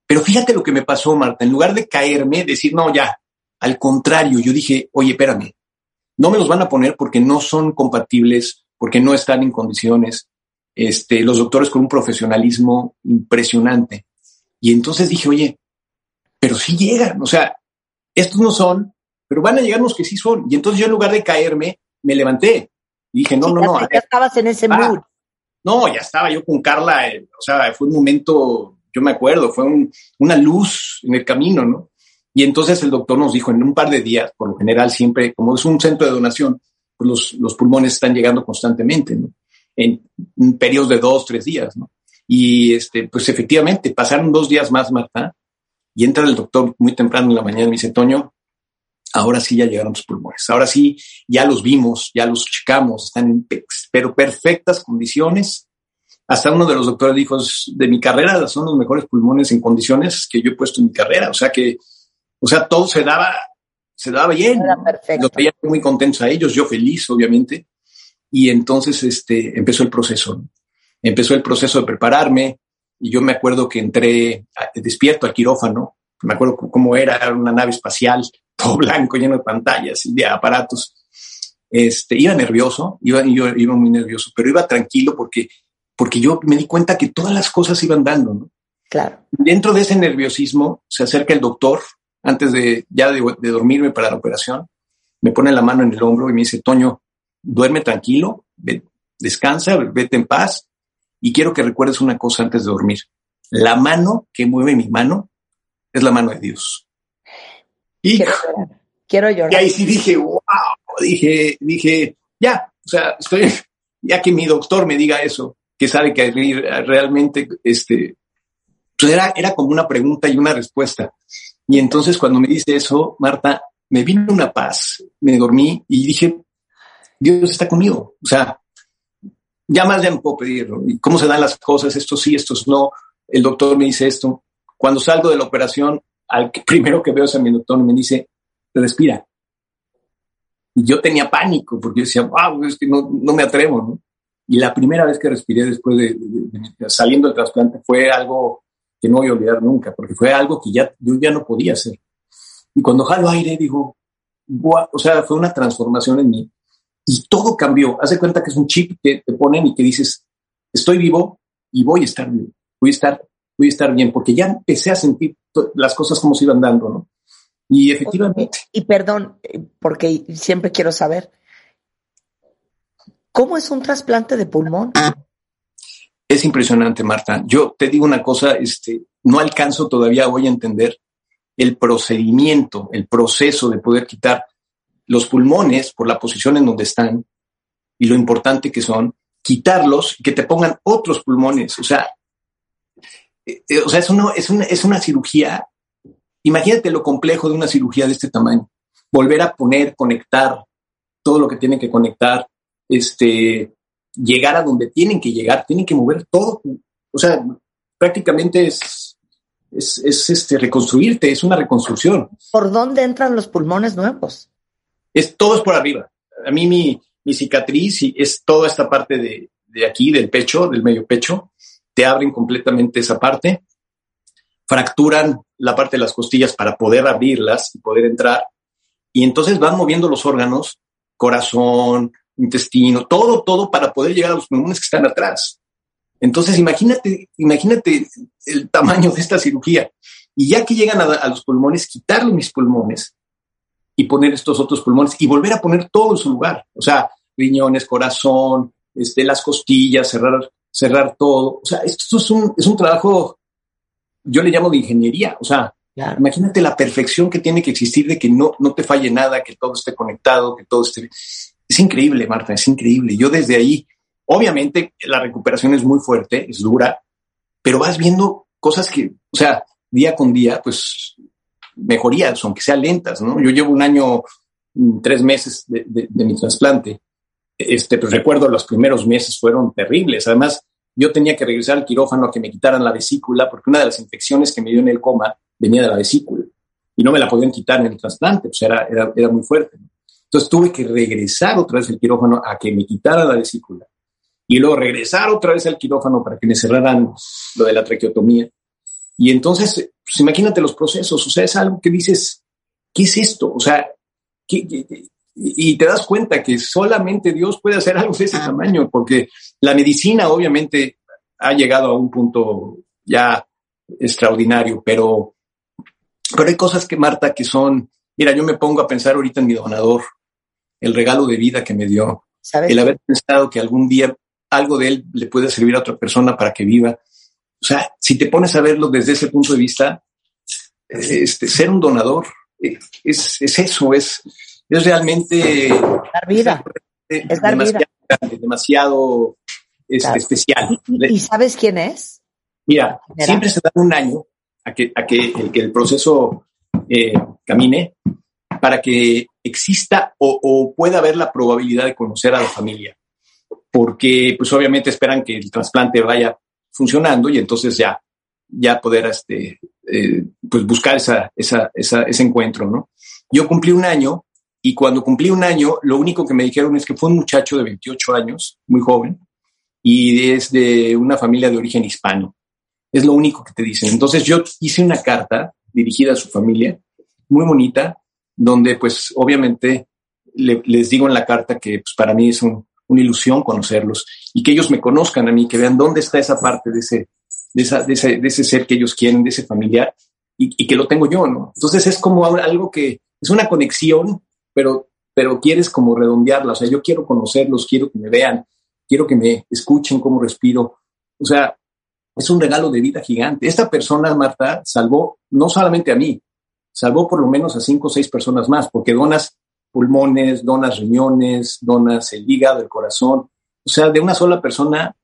Pero fíjate lo que me pasó, Marta. En lugar de caerme, decir, no, ya, al contrario, yo dije, oye, espérame, no me los van a poner porque no son compatibles, porque no están en condiciones. Este, los doctores con un profesionalismo impresionante. Y entonces dije, oye, pero sí llegan, o sea, estos no son, pero van a llegar los que sí son. Y entonces yo en lugar de caerme, me levanté. Y dije, no, no, no. Ya, estabas en ese mood. No, ya estaba yo con Carla, eh, o sea, fue un momento, yo me acuerdo, fue una luz en el camino, ¿no? Y entonces el doctor nos dijo, en un par de días, por lo general siempre, como es un centro de donación, pues los, los pulmones están llegando constantemente, ¿no? En, en periodos de dos, tres días, ¿no? Y este, pues efectivamente, pasaron dos días más, Marta, y entra el doctor muy temprano en la mañana y me dice, Toño, ahora sí ya llegaron los pulmones, ahora sí ya los vimos, ya los checamos, están en pero perfectas condiciones. Hasta uno de los doctores dijo, de mi carrera son los mejores pulmones en condiciones que yo he puesto en mi carrera. O sea que, o sea, todo se daba, se daba bien. Los veía muy contentos a ellos, yo feliz, obviamente. Y entonces, este, empezó el proceso. Empezó el proceso de prepararme. Y yo me acuerdo que entré despierto al quirófano. Me acuerdo cómo era, era una nave espacial todo blanco, lleno de pantallas y de aparatos. Este, iba nervioso, iba, yo iba muy nervioso, pero iba tranquilo porque, porque yo me di cuenta que todas las cosas iban dando, ¿no? Claro. Dentro de ese nerviosismo se acerca el doctor antes de ya de, dormirme para la operación, me pone la mano en el hombro y me dice, Toño, duerme tranquilo, descansa, vete en paz y quiero que recuerdes una cosa antes de dormir. La mano que mueve mi mano es la mano de Dios. Y, quiero llorar. Y ahí sí dije, wow, dije, dije, ya, o sea, estoy, ya que mi doctor me diga eso, que sabe que realmente, este, pues era, era como una pregunta y una respuesta. Y entonces cuando me dice eso, Marta, me vino una paz, me dormí y dije, Dios está conmigo. O sea, ya más de puedo pedir, ¿cómo se dan las cosas? Esto sí, estos no. El doctor me dice esto. Cuando salgo de la operación, al que primero que veo es a mi me dice, respira. Y yo tenía pánico porque yo decía, wow, es que no, no me atrevo, ¿no? Y la primera vez que respiré después de, saliendo del trasplante fue algo que no voy a olvidar nunca, porque fue algo que ya, yo ya no podía hacer. Y cuando jalo aire, digo, wow, o sea, fue una transformación en mí. Y todo cambió. Hace cuenta que es un chip que te ponen y que dices, estoy vivo y voy a estar vivo. Voy a estar, voy a estar bien, porque ya empecé a sentir las cosas como se iban dando, ¿no? Y efectivamente. Y perdón, eh, porque siempre quiero saber, ¿cómo es un trasplante de pulmón? Es impresionante, Marta. Yo te digo una cosa, este, no alcanzo todavía hoy a entender el procedimiento, el proceso de poder quitar los pulmones por la posición en donde están y lo importante que son, quitarlos y que te pongan otros pulmones. O sea, o sea, es, es, una, es una cirugía. Imagínate lo complejo de una cirugía de este tamaño. Volver a poner, conectar todo lo que tienen que conectar, este, llegar a donde tienen que llegar, tienen que mover todo. O sea, prácticamente es, es, este, reconstruirte, es una reconstrucción. ¿Por dónde entran los pulmones nuevos? Es, todo es por arriba. A mí mi, mi cicatriz es toda esta parte de, de aquí, del pecho, del medio pecho, te abren completamente esa parte, fracturan la parte de las costillas para poder abrirlas y poder entrar, y entonces van moviendo los órganos, corazón, intestino, todo, todo para poder llegar a los pulmones que están atrás. Entonces, imagínate, imagínate el tamaño de esta cirugía. Y ya que llegan a, los pulmones, quitarle mis pulmones y poner estos otros pulmones y volver a poner todo en su lugar. O sea, riñones, corazón, este, las costillas, cerrar cerrar todo. O sea, esto es un, es un trabajo, yo le llamo de ingeniería. O sea, imagínate la perfección que tiene que existir de que no, no te falle nada, que todo esté conectado, que todo esté... Es increíble, Marta, es increíble. Yo desde ahí, obviamente la recuperación es muy fuerte, es dura, pero vas viendo cosas que, o sea, día con día, pues mejorías, aunque sean lentas, ¿no? Yo llevo un año, mm, tres meses de, de mi trasplante este, pues recuerdo los primeros meses fueron terribles. Además, yo tenía que regresar al quirófano a que me quitaran la vesícula, porque una de las infecciones que me dio en el coma venía de la vesícula y no me la podían quitar en el trasplante, pues era, era, era muy fuerte. Entonces tuve que regresar otra vez al quirófano a que me quitaran la vesícula y luego regresar otra vez al quirófano para que me cerraran lo de la traqueotomía. Y entonces pues imagínate los procesos, o sea, es algo que dices, ¿qué es esto? O sea, y te das cuenta que solamente Dios puede hacer algo de ese tamaño, porque la medicina obviamente ha llegado a un punto ya extraordinario, pero, pero hay cosas que, Marta, que son, mira, yo me pongo a pensar ahorita en mi donador, el regalo de vida que me dio, el haber pensado que algún día algo de él le puede servir a otra persona para que viva. O sea, si te pones a verlo desde ese punto de vista, este, ser un donador eh, es, es eso, es, es realmente... Dar vida. Es, dar demasiado, vida. demasiado este, especial. ¿Y, sabes quién es? Mira, siempre se da un año a que, a que, el, que el proceso eh, camine para que exista o, o, pueda haber la probabilidad de conocer a la familia. Porque, pues obviamente esperan que el trasplante vaya funcionando y entonces ya, ya poder este, eh, pues buscar esa, esa, esa, ese encuentro, ¿no? Yo cumplí un año y cuando cumplí un año, lo único que me dijeron es que fue un muchacho de 28 años, muy joven, y es de una familia de origen hispano. Es lo único que te dicen. Entonces yo hice una carta dirigida a su familia, muy bonita, donde pues obviamente les digo en la carta que pues, para mí es una ilusión conocerlos y que ellos me conozcan a mí, que vean dónde está esa parte de ese, de, esa, de, ese, de ese ser que ellos quieren, de ese familiar, y, y, que lo tengo yo, ¿no? Entonces es como algo que es una conexión pero, pero quieres como redondearla, o sea, yo quiero conocerlos, quiero que me vean, quiero que me escuchen cómo respiro, o sea, es un regalo de vida gigante. Esta persona, Marta, salvó no solamente a mí, salvó por lo menos a cinco o seis personas más, porque donas pulmones, donas riñones, donas el hígado, el corazón. O sea, de una sola persona,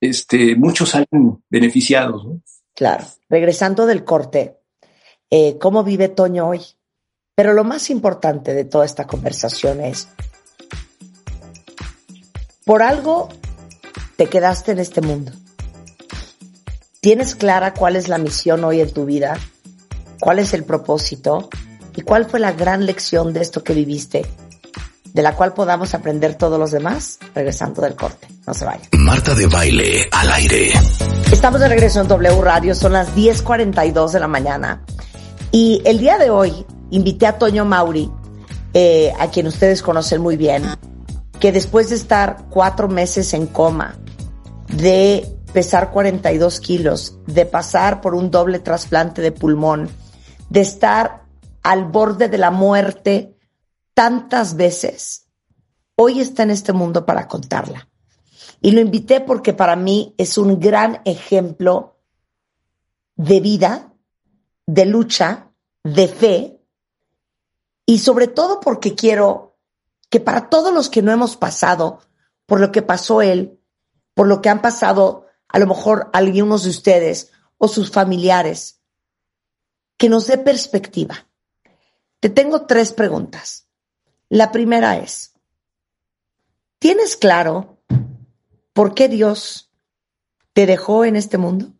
este, muchos salen beneficiados. ¿no? Claro. Regresando del corte, eh, ¿cómo vive Toño hoy? Pero lo más importante de toda esta conversación es, por algo te quedaste en este mundo. ¿Tienes clara cuál es la misión hoy en tu vida? ¿Cuál es el propósito? ¿Y cuál fue la gran lección de esto que viviste? De la cual podamos aprender todos los demás regresando del corte. No se vayan. Marta de baile al aire. Estamos de regreso en W Radio, son las 10.42 de la mañana. Y el día de hoy invité a Toño Mauri, eh, a quien ustedes conocen muy bien, que después de estar cuatro meses en coma, de pesar 42 kilos, de pasar por un doble trasplante de pulmón, de estar al borde de la muerte tantas veces, hoy está en este mundo para contarla. Y lo invité porque para mí es un gran ejemplo de vida, de lucha, de fe, y sobre todo porque quiero que para todos los que no hemos pasado por lo que pasó él, por lo que han pasado a lo mejor algunos de ustedes o sus familiares, que nos dé perspectiva. Te tengo tres preguntas. La primera es, ¿tienes claro por qué Dios te dejó en este mundo?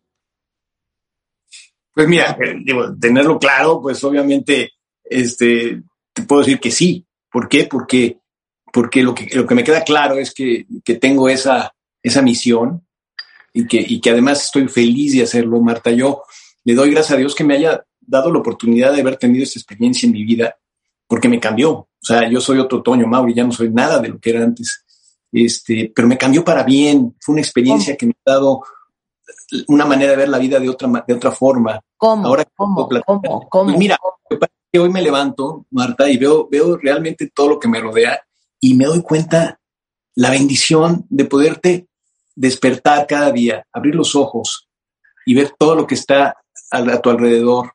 Pues mira, eh, tenerlo claro, pues obviamente, este, puedo decir que sí. ¿Por qué? Porque, porque lo, que, lo que me queda claro es que, que tengo esa, esa misión y que, y que además estoy feliz de hacerlo, Marta. Yo le doy gracias a Dios que me haya dado la oportunidad de haber tenido esta experiencia en mi vida, porque me cambió. O sea, yo soy otro Toño Mauri, ya no soy nada de lo que era antes. Este, pero me cambió para bien. Fue una experiencia que me ha dado una manera de ver la vida de otra, de otra forma. ¿Cómo? Ahora, ¿Cómo? ¿Cómo? ¿Cómo? Pues mira, que hoy me levanto, Marta, y veo, veo realmente todo lo que me rodea y me doy cuenta la bendición de poderte despertar cada día, abrir los ojos y ver todo lo que está a, tu alrededor,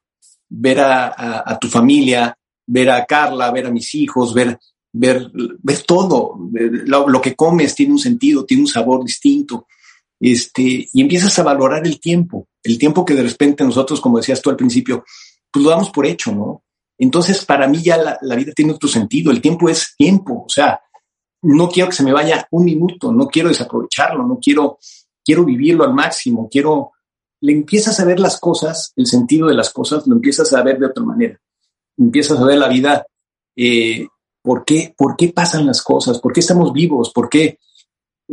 ver a, tu familia, ver a Carla, ver a mis hijos, ver, ver, ver todo. Lo, lo, que comes tiene un sentido, tiene un sabor distinto. Este, y empiezas a valorar el tiempo, el tiempo que de repente nosotros, como decías tú al principio, pues lo damos por hecho, ¿no? Entonces, para mí ya la, vida tiene otro sentido. El tiempo es tiempo. O sea, no quiero que se me vaya un minuto, no quiero desaprovecharlo, no quiero, quiero vivirlo al máximo, quiero, le empiezas a ver las cosas, el sentido de las cosas, lo empiezas a ver de otra manera. Empiezas a ver la vida, eh, ¿por, qué, ¿por qué pasan las cosas? ¿Por qué estamos vivos? ¿Por qué,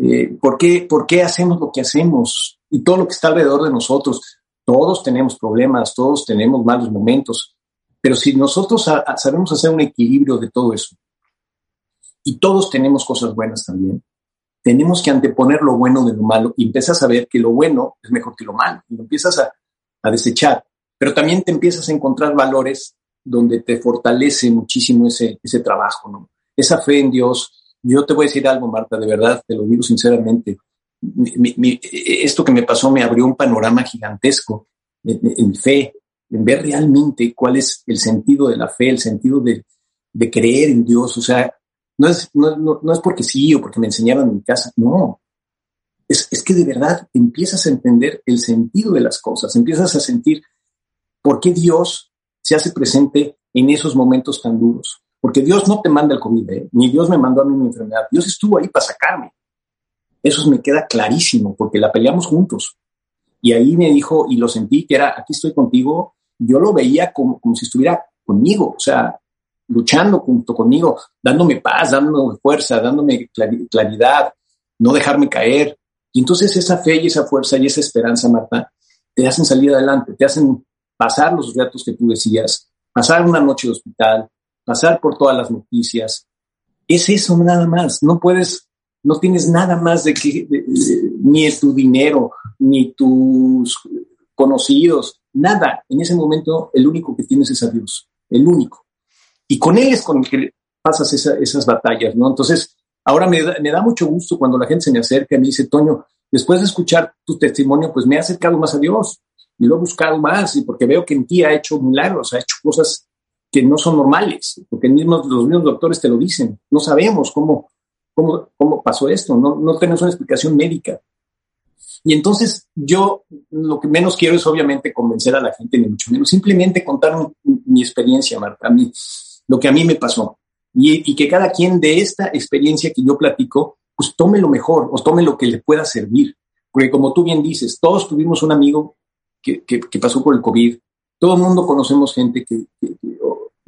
eh, ¿por, qué, ¿Por qué hacemos lo que hacemos? Y todo lo que está alrededor de nosotros Todos tenemos problemas, todos tenemos malos momentos, pero si nosotros sabemos hacer un equilibrio de todo eso, y todos tenemos cosas buenas también, tenemos que anteponer lo bueno de lo malo y empiezas a ver que lo bueno es mejor que lo malo y lo empiezas a, a desechar, pero también te empiezas a encontrar valores donde te fortalece muchísimo ese, ese trabajo. Esa fe en Dios. Yo te voy a decir algo, Marta, de verdad, te lo digo sinceramente. esto que me pasó me abrió un panorama gigantesco en, fe, en ver realmente cuál es el sentido de la fe, el sentido de, creer en Dios. O sea, no es, no, no, es porque sí o porque me enseñaron en mi casa, no. Es, es que de verdad empiezas a entender el sentido de las cosas, empiezas a sentir por qué Dios se hace presente en esos momentos tan duros. Porque Dios no te manda el COVID, ¿eh? ni Dios me mandó a mí mi enfermedad. Dios estuvo ahí para sacarme. Eso me queda clarísimo, porque la peleamos juntos. Y ahí me dijo, y lo sentí, que era, aquí estoy contigo. Yo lo veía como, como si estuviera conmigo, o sea, luchando junto conmigo, dándome paz, dándome fuerza, dándome claridad, no dejarme caer. Y entonces esa fe y esa fuerza y esa esperanza, Marta, te hacen salir adelante, te hacen pasar los retos que tú decías, pasar una noche de hospital, pasar por todas las noticias. Es eso nada más. No puedes, no tienes nada más de que, ni tu dinero, ni tus conocidos, nada. En ese momento, el único que tienes es a Dios, el único. Y con Él es con el que pasas esas batallas, ¿no? Entonces, ahora me da, me da mucho gusto cuando la gente se me acerca y me dice, Toño, después de escuchar tu testimonio, pues me ha acercado más a Dios y lo he buscado más y porque veo que en ti ha hecho milagros, ha hecho cosas que no son normales, porque mismos, los mismos doctores te lo dicen. No sabemos cómo, cómo, cómo pasó esto, no, no tenemos una explicación médica. Y entonces yo lo que menos quiero es obviamente convencer a la gente, ni mucho menos, simplemente contar mi experiencia, Marta, a mí, lo que a mí me pasó. Y, que cada quien de esta experiencia que yo platico, pues tome lo mejor o tome lo que le pueda servir. Porque como tú bien dices, todos tuvimos un amigo que, pasó por el COVID. Todo el mundo conocemos gente que,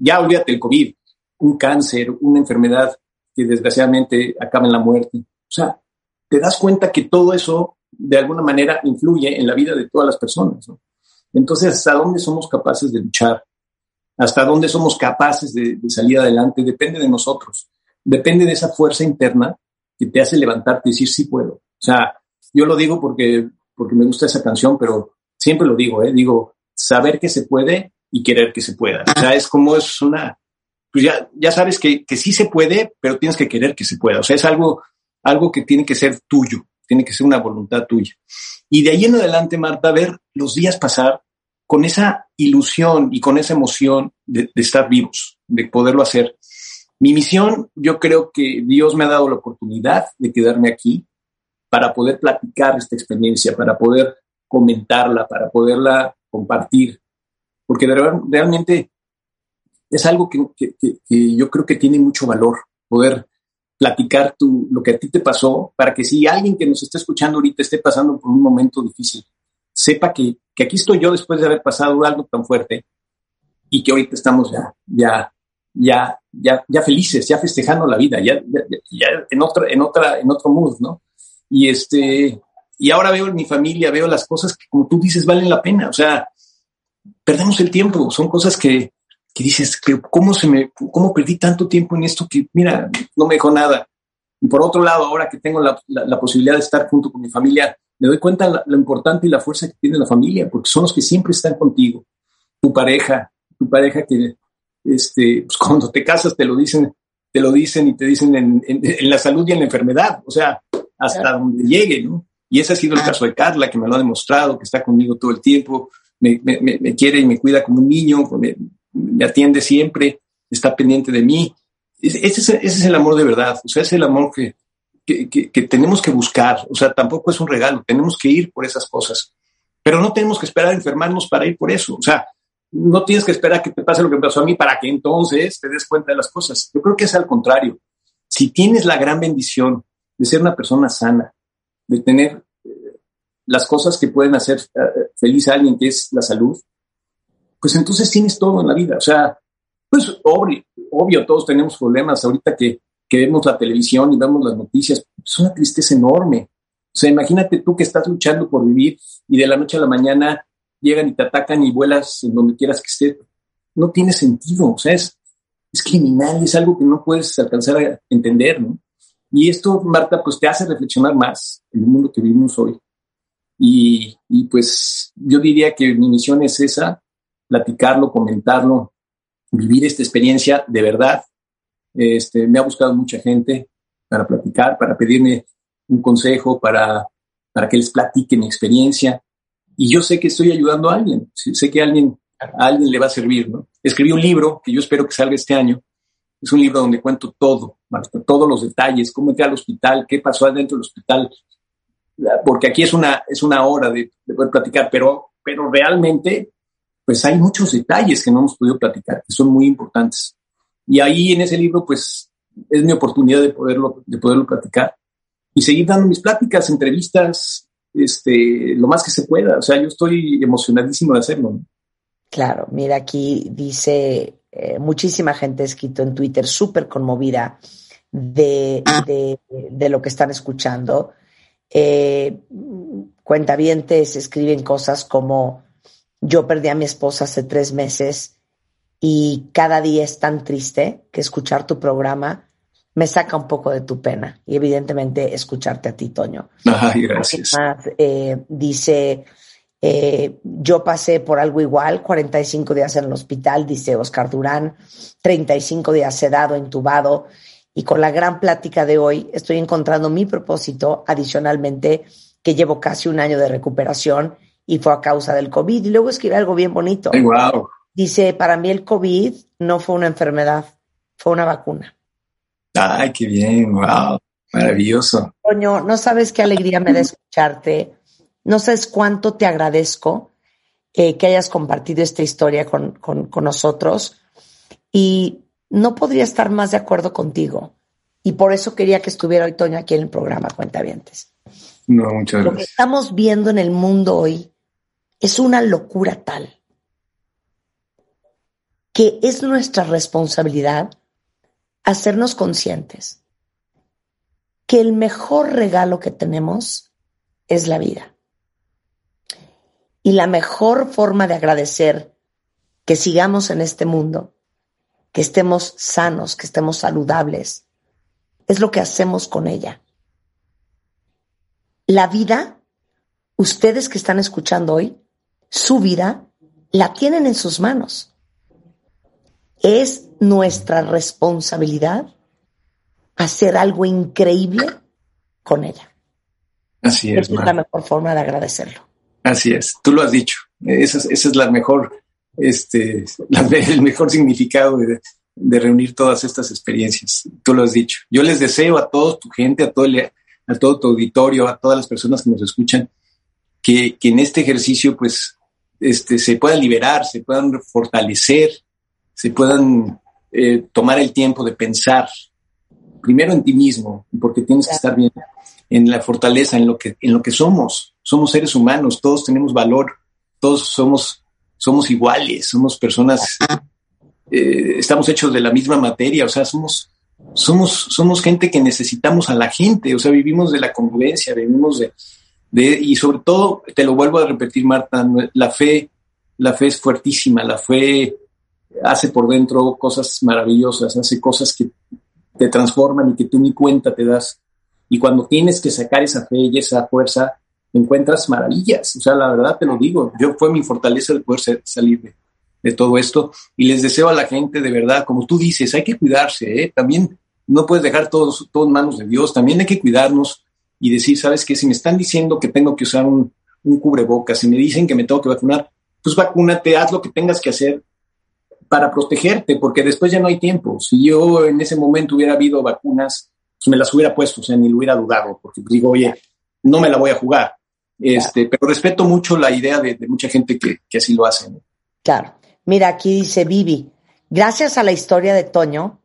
ya olvídate el COVID, un cáncer, una enfermedad que desgraciadamente acaba en la muerte. O sea, te das cuenta que todo eso de alguna manera influye en la vida de todas las personas. Entonces, ¿hasta dónde somos capaces de luchar? ¿Hasta dónde somos capaces de, salir adelante? Depende de nosotros. Depende de esa fuerza interna que te hace levantarte y decir, sí puedo. O sea, yo lo digo porque, porque me gusta esa canción, pero siempre lo digo, ¿eh? digo, saber que se puede y querer que se pueda. O sea, es como es una, pues ya, ya sabes que, que sí se puede, pero tienes que querer que se pueda. O sea, es algo, algo que tiene que ser tuyo, tiene que ser una voluntad tuya. Y de ahí en adelante, Marta, ver los días pasar con esa ilusión y con esa emoción de, de estar vivos, de poderlo hacer. Mi misión, yo creo que Dios me ha dado la oportunidad de quedarme aquí para poder platicar esta experiencia, para poder comentarla, para poderla compartir, porque realmente es algo que, yo creo que tiene mucho valor, poder platicar tu, lo que a ti te pasó, para que si alguien que nos está escuchando ahorita esté pasando por un momento difícil, sepa que, que aquí estoy yo después de haber pasado algo tan fuerte y que ahorita estamos ya, ya, ya, ya, ya felices, ya festejando la vida, ya, ya, en otra, en otra, en otro mood, ¿no? Y este, y ahora veo en mi familia, veo las cosas que, como tú dices, valen la pena. O sea, perdemos el tiempo. Son cosas que, que dices, que ¿cómo, se me, ¿cómo perdí tanto tiempo en esto que, mira, no me dejó nada? Y por otro lado, ahora que tengo la, la, posibilidad de estar junto con mi familia, me doy cuenta lo importante y la fuerza que tiene la familia, porque son los que siempre están contigo. Tu pareja, tu pareja que este, pues cuando te casas te lo dicen, te lo dicen y te dicen en, en, la salud y en la enfermedad, o sea, hasta donde llegue, ¿no? Y ese ha sido el ah. caso de Carla, que me lo ha demostrado, que está conmigo todo el tiempo, me, quiere y me cuida como un niño, me, atiende siempre, está pendiente de mí. Ese es, el amor de verdad, o sea, es el amor que, que, tenemos que buscar, o sea, tampoco es un regalo, tenemos que ir por esas cosas, pero no tenemos que esperar a enfermarnos para ir por eso, o sea, no tienes que esperar que te pase lo que me pasó a mí para que entonces te des cuenta de las cosas. Yo creo que es al contrario. Si tienes la gran bendición de ser una persona sana, de tener las cosas que pueden hacer eh, feliz a alguien, que es la salud, pues entonces tienes todo en la vida. O sea, pues obvio, obvio todos tenemos problemas. Ahorita que, que vemos la televisión y vemos las noticias, es una tristeza enorme. O sea, imagínate tú que estás luchando por vivir y de la noche a la mañana llegan y te atacan y vuelas en donde quieras que esté. No tiene sentido, o sea, es, es criminal, es algo que no puedes alcanzar a entender, ¿no? Y esto, Marta, pues te hace reflexionar más en el mundo que vivimos hoy. Y, pues yo diría que mi misión es esa, platicarlo, comentarlo, vivir esta experiencia de verdad. Este, me ha buscado mucha gente para platicar, para pedirme un consejo, para, para que les platique mi experiencia. Y yo sé que estoy ayudando a alguien, sé que a alguien, alguien le va a servir, ¿no? Escribí un libro que yo espero que salga este año. Es un libro donde cuento todo, todos los detalles, cómo entré al hospital, qué pasó adentro del hospital, porque aquí es una, es una hora de, de poder platicar, pero, pero realmente, pues hay muchos detalles que no hemos podido platicar, que son muy importantes. Y ahí en ese libro, pues, es mi oportunidad de poderlo, de poderlo platicar y seguir dando mis pláticas, entrevistas, este, lo más que se pueda. O sea, yo estoy emocionadísimo de hacerlo. Claro, mira, aquí dice eh, muchísima gente escrito en Twitter súper conmovida de, de, lo que están escuchando. Eh, cuentavientes escriben cosas como yo perdí a mi esposa hace tres meses y cada día es tan triste que escuchar tu programa me saca un poco de tu pena y evidentemente escucharte a ti, Toño. Ay, gracias. Eh, dice, eh, yo pasé por algo igual, 45 días en el hospital, dice Oscar Durán, 35 días sedado, intubado, y con la gran plática de hoy estoy encontrando mi propósito adicionalmente, que llevo casi un año de recuperación y fue a causa del COVID. Y luego escribe algo bien bonito. wow. Dice, para mí el COVID no fue una enfermedad, fue una vacuna. Ay, qué bien, wow, maravilloso. Coño, no sabes qué alegría me da escucharte, no sabes cuánto te agradezco eh, que hayas compartido esta historia con, nosotros y no podría estar más de acuerdo contigo. Y por eso quería que estuviera hoy Toño aquí en el programa Cuentavientes. No, muchas gracias. Lo que estamos viendo en el mundo hoy es una locura tal que es nuestra responsabilidad hacernos conscientes que el mejor regalo que tenemos es la vida. Y la mejor forma de agradecer que sigamos en este mundo, que estemos sanos, que estemos saludables, es lo que hacemos con ella. La vida, ustedes que están escuchando hoy, su vida la tienen en sus manos. Es nuestra responsabilidad hacer algo increíble con ella. Así es. Esa es la mejor forma de agradecerlo. Así es, tú lo has dicho. Esa es, la mejor, este, el mejor significado de, reunir todas estas experiencias. Tú lo has dicho. Yo les deseo a toda tu gente, a todo, a todo tu auditorio, a todas las personas que nos escuchan, que, que en este ejercicio, pues, este, se puedan liberar, se puedan fortalecer, se puedan eh, tomar el tiempo de pensar primero en ti mismo, porque tienes que estar bien, en la fortaleza, en lo que, en lo que somos. Somos seres humanos, todos tenemos valor, todos somos, somos iguales, somos personas, eh, estamos hechos de la misma materia, o sea, somos, somos, somos gente que necesitamos a la gente, o sea, vivimos de la convivencia, vivimos de, de, y sobre todo, te lo vuelvo a repetir, Marta, la fe, la fe es fuertísima, la fe hace por dentro cosas maravillosas, hace cosas que te transforman y que tú ni cuenta te das. Y cuando tienes que sacar esa fe y esa fuerza, encuentras maravillas. O sea, la verdad te lo digo, yo fue mi fortaleza de poder salir de, todo esto. Y les deseo a la gente, de verdad, como tú dices, hay que cuidarse, ¿eh? También no puedes dejar todo, todo en manos de Dios, también hay que cuidarnos y decir, ¿sabes qué? Si me están diciendo que tengo que usar un, un cubrebocas, si me dicen que me tengo que vacunar, pues vacúnate, haz lo que tengas que hacer, para protegerte, porque después ya no hay tiempo. Si yo en ese momento hubiera habido vacunas, pues me las hubiera puesto, o sea, ni lo hubiera dudado, porque digo, oye, no me la voy a jugar. Este, pero respeto mucho la idea de, mucha gente que, así lo hace. Claro. Mira, aquí dice Vivi, gracias a la historia de Toño,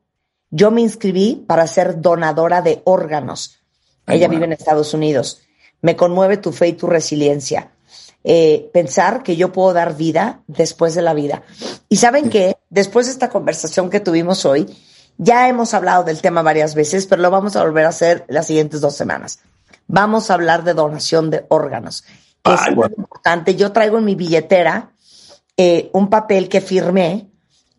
yo me inscribí para ser donadora de órganos. Ella vive en Estados Unidos. Me conmueve tu fe y tu resiliencia. Eh, pensar que yo puedo dar vida después de la vida. Y saben que después de esta conversación que tuvimos hoy, ya hemos hablado del tema varias veces, pero lo vamos a volver a hacer las siguientes dos semanas. Vamos a hablar de donación de órganos. es importante. Yo traigo en mi billetera eh, un papel que firmé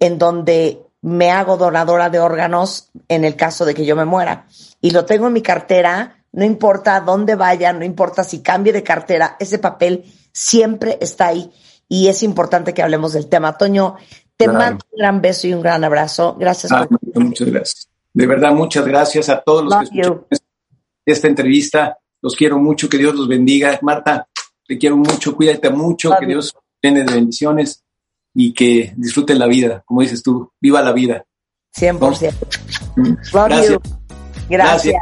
en donde me hago donadora de órganos en el caso de que yo me muera. Y lo tengo en mi cartera, no importa dónde vaya, no importa si cambie de cartera, ese papel siempre está ahí y es importante que hablemos del tema. Toño, te mando un gran beso y un gran abrazo. Gracias. por... Muchas gracias. De verdad, muchas gracias a todos los que escuchan esta entrevista. Los quiero mucho, que Dios los bendiga. Marta, te quiero mucho, cuídate mucho, que Dios tiene de bendiciones y que disfruten la vida, como dices tú, viva la vida. 100%. Gracias. Gracias.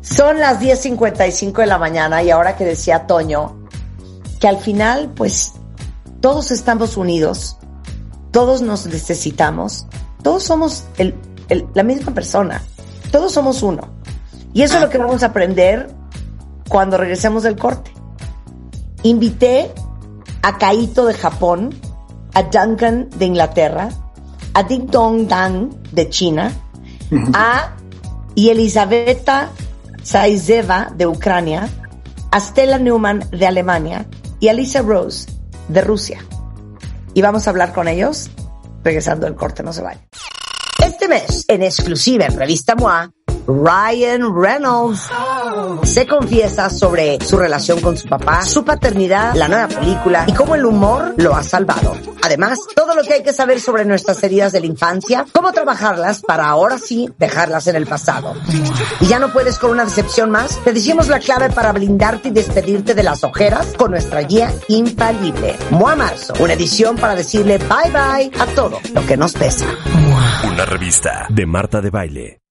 Son las 10.55 de la mañana y ahora que decía Toño, que al final, pues, todos estamos unidos, todos nos necesitamos, todos somos la misma persona, todos somos uno. Y eso es lo que vamos a aprender cuando regresemos del corte. Invité a Kaito de Japón, a Duncan de Inglaterra, a Ding Dong Dan de China, a y Elisabetta Saizeva de Ucrania, a Stella Newman de Alemania y a Lisa Rose de Rusia. Y vamos a hablar con ellos regresando el corte, no se vayan. Este mes, en exclusiva en Revista MOA, Ryan Reynolds se confiesa sobre su relación con su papá, su paternidad, la nueva película y cómo el humor lo ha salvado. Además, todo lo que hay que saber sobre nuestras heridas de la infancia, cómo trabajarlas para ahora sí dejarlas en el pasado. Y ya no puedes con una decepción más, te decimos la clave para blindarte y despedirte de las ojeras con nuestra guía infalible. Mua Marzo, una edición para decirle bye bye a todo lo que nos pesa. Una revista de Marta de Baile.